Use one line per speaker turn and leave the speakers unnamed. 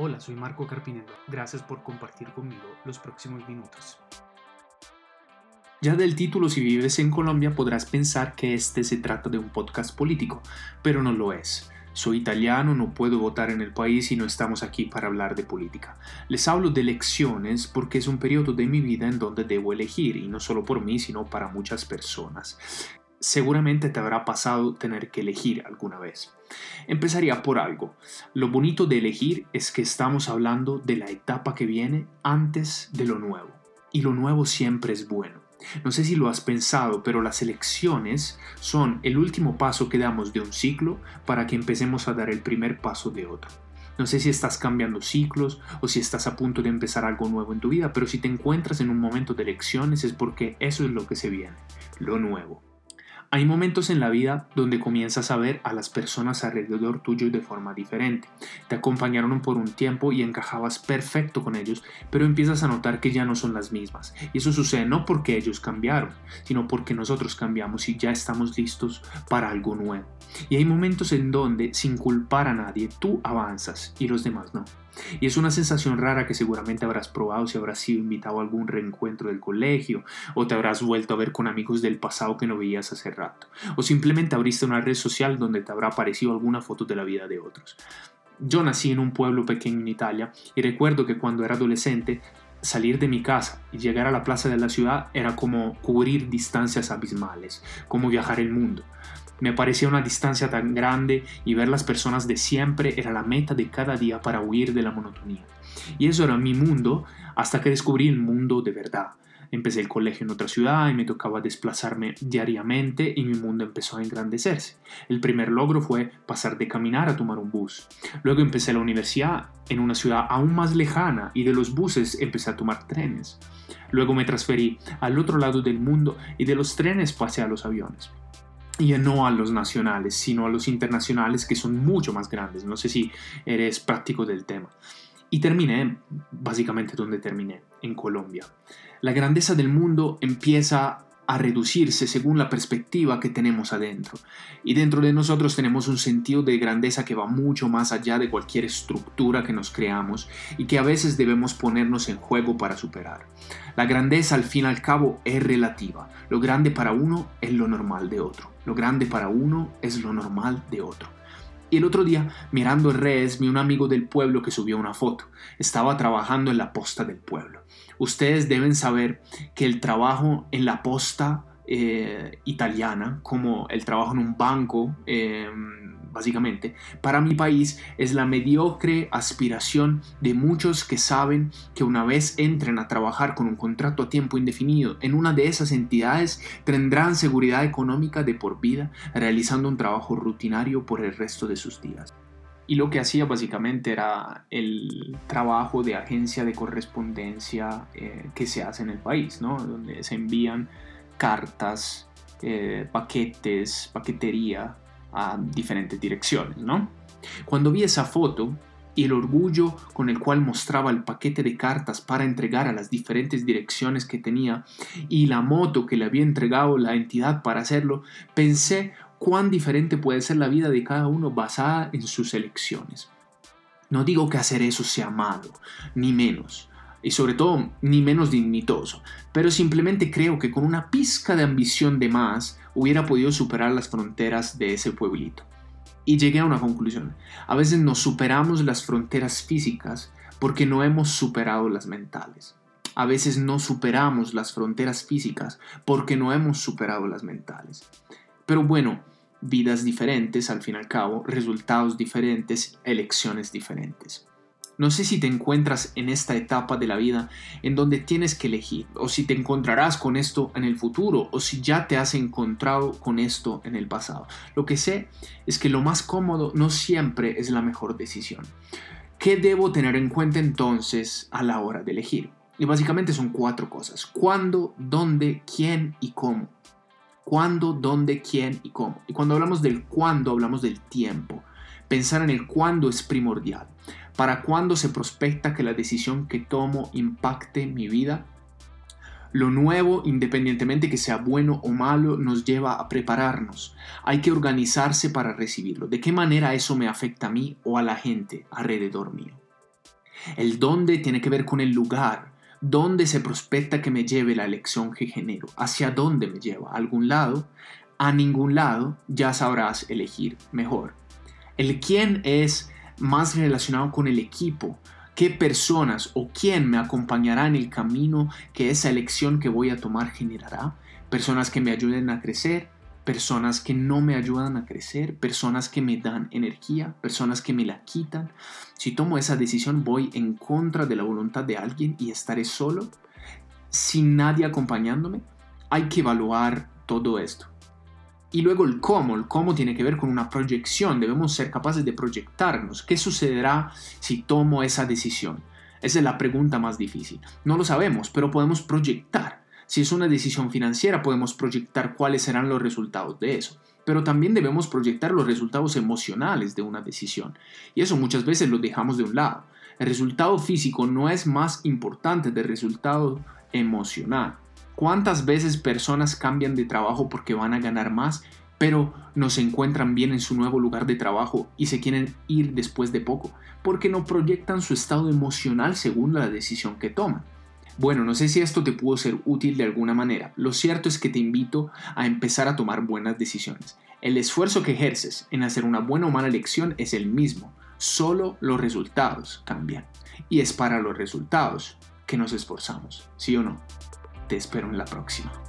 Hola, soy Marco Carpinero. Gracias por compartir conmigo los próximos minutos. Ya del título, si vives en Colombia, podrás pensar que este se trata de un podcast político, pero no lo es. Soy italiano, no puedo votar en el país y no estamos aquí para hablar de política. Les hablo de elecciones porque es un periodo de mi vida en donde debo elegir, y no solo por mí, sino para muchas personas. Seguramente te habrá pasado tener que elegir alguna vez. Empezaría por algo. Lo bonito de elegir es que estamos hablando de la etapa que viene antes de lo nuevo. Y lo nuevo siempre es bueno. No sé si lo has pensado, pero las elecciones son el último paso que damos de un ciclo para que empecemos a dar el primer paso de otro. No sé si estás cambiando ciclos o si estás a punto de empezar algo nuevo en tu vida, pero si te encuentras en un momento de elecciones es porque eso es lo que se viene, lo nuevo. Hay momentos en la vida donde comienzas a ver a las personas alrededor tuyo de forma diferente. Te acompañaron por un tiempo y encajabas perfecto con ellos, pero empiezas a notar que ya no son las mismas. Y eso sucede no porque ellos cambiaron, sino porque nosotros cambiamos y ya estamos listos para algo nuevo. Y hay momentos en donde, sin culpar a nadie, tú avanzas y los demás no. Y es una sensación rara que seguramente habrás probado si habrás sido invitado a algún reencuentro del colegio, o te habrás vuelto a ver con amigos del pasado que no veías hace rato, o simplemente abriste una red social donde te habrá aparecido alguna foto de la vida de otros. Yo nací en un pueblo pequeño en Italia y recuerdo que cuando era adolescente salir de mi casa y llegar a la plaza de la ciudad era como cubrir distancias abismales, como viajar el mundo. Me parecía una distancia tan grande y ver las personas de siempre era la meta de cada día para huir de la monotonía. Y eso era mi mundo hasta que descubrí el mundo de verdad. Empecé el colegio en otra ciudad y me tocaba desplazarme diariamente y mi mundo empezó a engrandecerse. El primer logro fue pasar de caminar a tomar un bus. Luego empecé la universidad en una ciudad aún más lejana y de los buses empecé a tomar trenes. Luego me transferí al otro lado del mundo y de los trenes pasé a los aviones y no a los nacionales, sino a los internacionales que son mucho más grandes. No sé si eres práctico del tema. Y terminé básicamente donde terminé, en Colombia. La grandeza del mundo empieza a reducirse según la perspectiva que tenemos adentro. Y dentro de nosotros tenemos un sentido de grandeza que va mucho más allá de cualquier estructura que nos creamos y que a veces debemos ponernos en juego para superar. La grandeza al fin y al cabo es relativa. Lo grande para uno es lo normal de otro. Lo grande para uno es lo normal de otro. Y el otro día, mirando redes, vi un amigo del pueblo que subió una foto. Estaba trabajando en la posta del pueblo. Ustedes deben saber que el trabajo en la posta eh, italiana, como el trabajo en un banco, eh, básicamente, para mi país es la mediocre aspiración de muchos que saben que una vez entren a trabajar con un contrato a tiempo indefinido en una de esas entidades tendrán seguridad económica de por vida realizando un trabajo rutinario por el resto de sus días. Y lo que hacía básicamente era el trabajo de agencia de correspondencia eh, que se hace en el país, ¿no? donde se envían cartas, eh, paquetes, paquetería a diferentes direcciones, ¿no? Cuando vi esa foto y el orgullo con el cual mostraba el paquete de cartas para entregar a las diferentes direcciones que tenía y la moto que le había entregado la entidad para hacerlo, pensé cuán diferente puede ser la vida de cada uno basada en sus elecciones. No digo que hacer eso sea malo, ni menos, y sobre todo ni menos dignitoso, pero simplemente creo que con una pizca de ambición de más hubiera podido superar las fronteras de ese pueblito. Y llegué a una conclusión. A veces nos superamos las fronteras físicas porque no hemos superado las mentales. A veces no superamos las fronteras físicas porque no hemos superado las mentales. Pero bueno, vidas diferentes al fin y al cabo, resultados diferentes, elecciones diferentes. No sé si te encuentras en esta etapa de la vida en donde tienes que elegir, o si te encontrarás con esto en el futuro, o si ya te has encontrado con esto en el pasado. Lo que sé es que lo más cómodo no siempre es la mejor decisión. ¿Qué debo tener en cuenta entonces a la hora de elegir? Y básicamente son cuatro cosas. ¿Cuándo, dónde, quién y cómo? ¿Cuándo, dónde, quién y cómo? Y cuando hablamos del cuándo, hablamos del tiempo. Pensar en el cuándo es primordial. ¿Para cuándo se prospecta que la decisión que tomo impacte mi vida? Lo nuevo, independientemente que sea bueno o malo, nos lleva a prepararnos. Hay que organizarse para recibirlo. ¿De qué manera eso me afecta a mí o a la gente alrededor mío? El dónde tiene que ver con el lugar, dónde se prospecta que me lleve la elección que genero, hacia dónde me lleva, a algún lado, a ningún lado, ya sabrás elegir mejor. El quién es más relacionado con el equipo, qué personas o quién me acompañará en el camino que esa elección que voy a tomar generará, personas que me ayuden a crecer, personas que no me ayudan a crecer, personas que me dan energía, personas que me la quitan. Si tomo esa decisión voy en contra de la voluntad de alguien y estaré solo, sin nadie acompañándome. Hay que evaluar todo esto. Y luego el cómo, el cómo tiene que ver con una proyección, debemos ser capaces de proyectarnos. ¿Qué sucederá si tomo esa decisión? Esa es la pregunta más difícil. No lo sabemos, pero podemos proyectar. Si es una decisión financiera, podemos proyectar cuáles serán los resultados de eso. Pero también debemos proyectar los resultados emocionales de una decisión. Y eso muchas veces lo dejamos de un lado. El resultado físico no es más importante del resultado emocional. ¿Cuántas veces personas cambian de trabajo porque van a ganar más, pero no se encuentran bien en su nuevo lugar de trabajo y se quieren ir después de poco? Porque no proyectan su estado emocional según la decisión que toman. Bueno, no sé si esto te pudo ser útil de alguna manera. Lo cierto es que te invito a empezar a tomar buenas decisiones. El esfuerzo que ejerces en hacer una buena o mala elección es el mismo, solo los resultados cambian. Y es para los resultados que nos esforzamos, ¿sí o no? Te espero en la próxima.